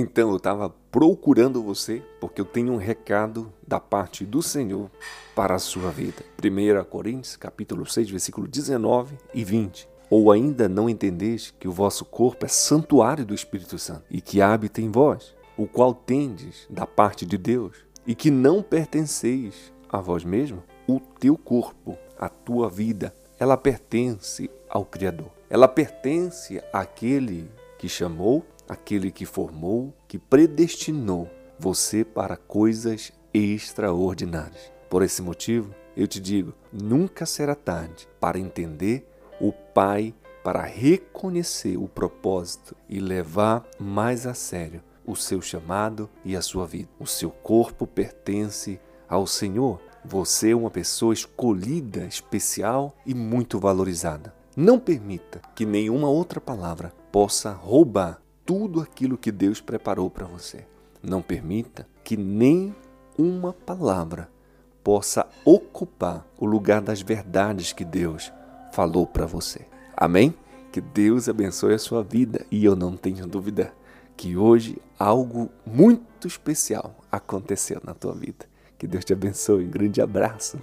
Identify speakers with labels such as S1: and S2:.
S1: Então eu estava procurando você porque eu tenho um recado da parte do Senhor para a sua vida. 1 Coríntios, capítulo 6, versículo 19 e 20. Ou ainda não entendeis que o vosso corpo é santuário do Espírito Santo e que habita em vós, o qual tendes da parte de Deus, e que não pertenceis a vós mesmo? O teu corpo, a tua vida, ela pertence ao Criador. Ela pertence àquele que chamou, aquele que formou, que predestinou você para coisas extraordinárias. Por esse motivo, eu te digo: nunca será tarde para entender o Pai, para reconhecer o propósito e levar mais a sério o seu chamado e a sua vida. O seu corpo pertence ao Senhor. Você é uma pessoa escolhida, especial e muito valorizada. Não permita que nenhuma outra palavra possa roubar tudo aquilo que Deus preparou para você. Não permita que nem uma palavra possa ocupar o lugar das verdades que Deus falou para você. Amém? Que Deus abençoe a sua vida e eu não tenho dúvida que hoje algo muito especial aconteceu na tua vida. Que Deus te abençoe. Um grande abraço.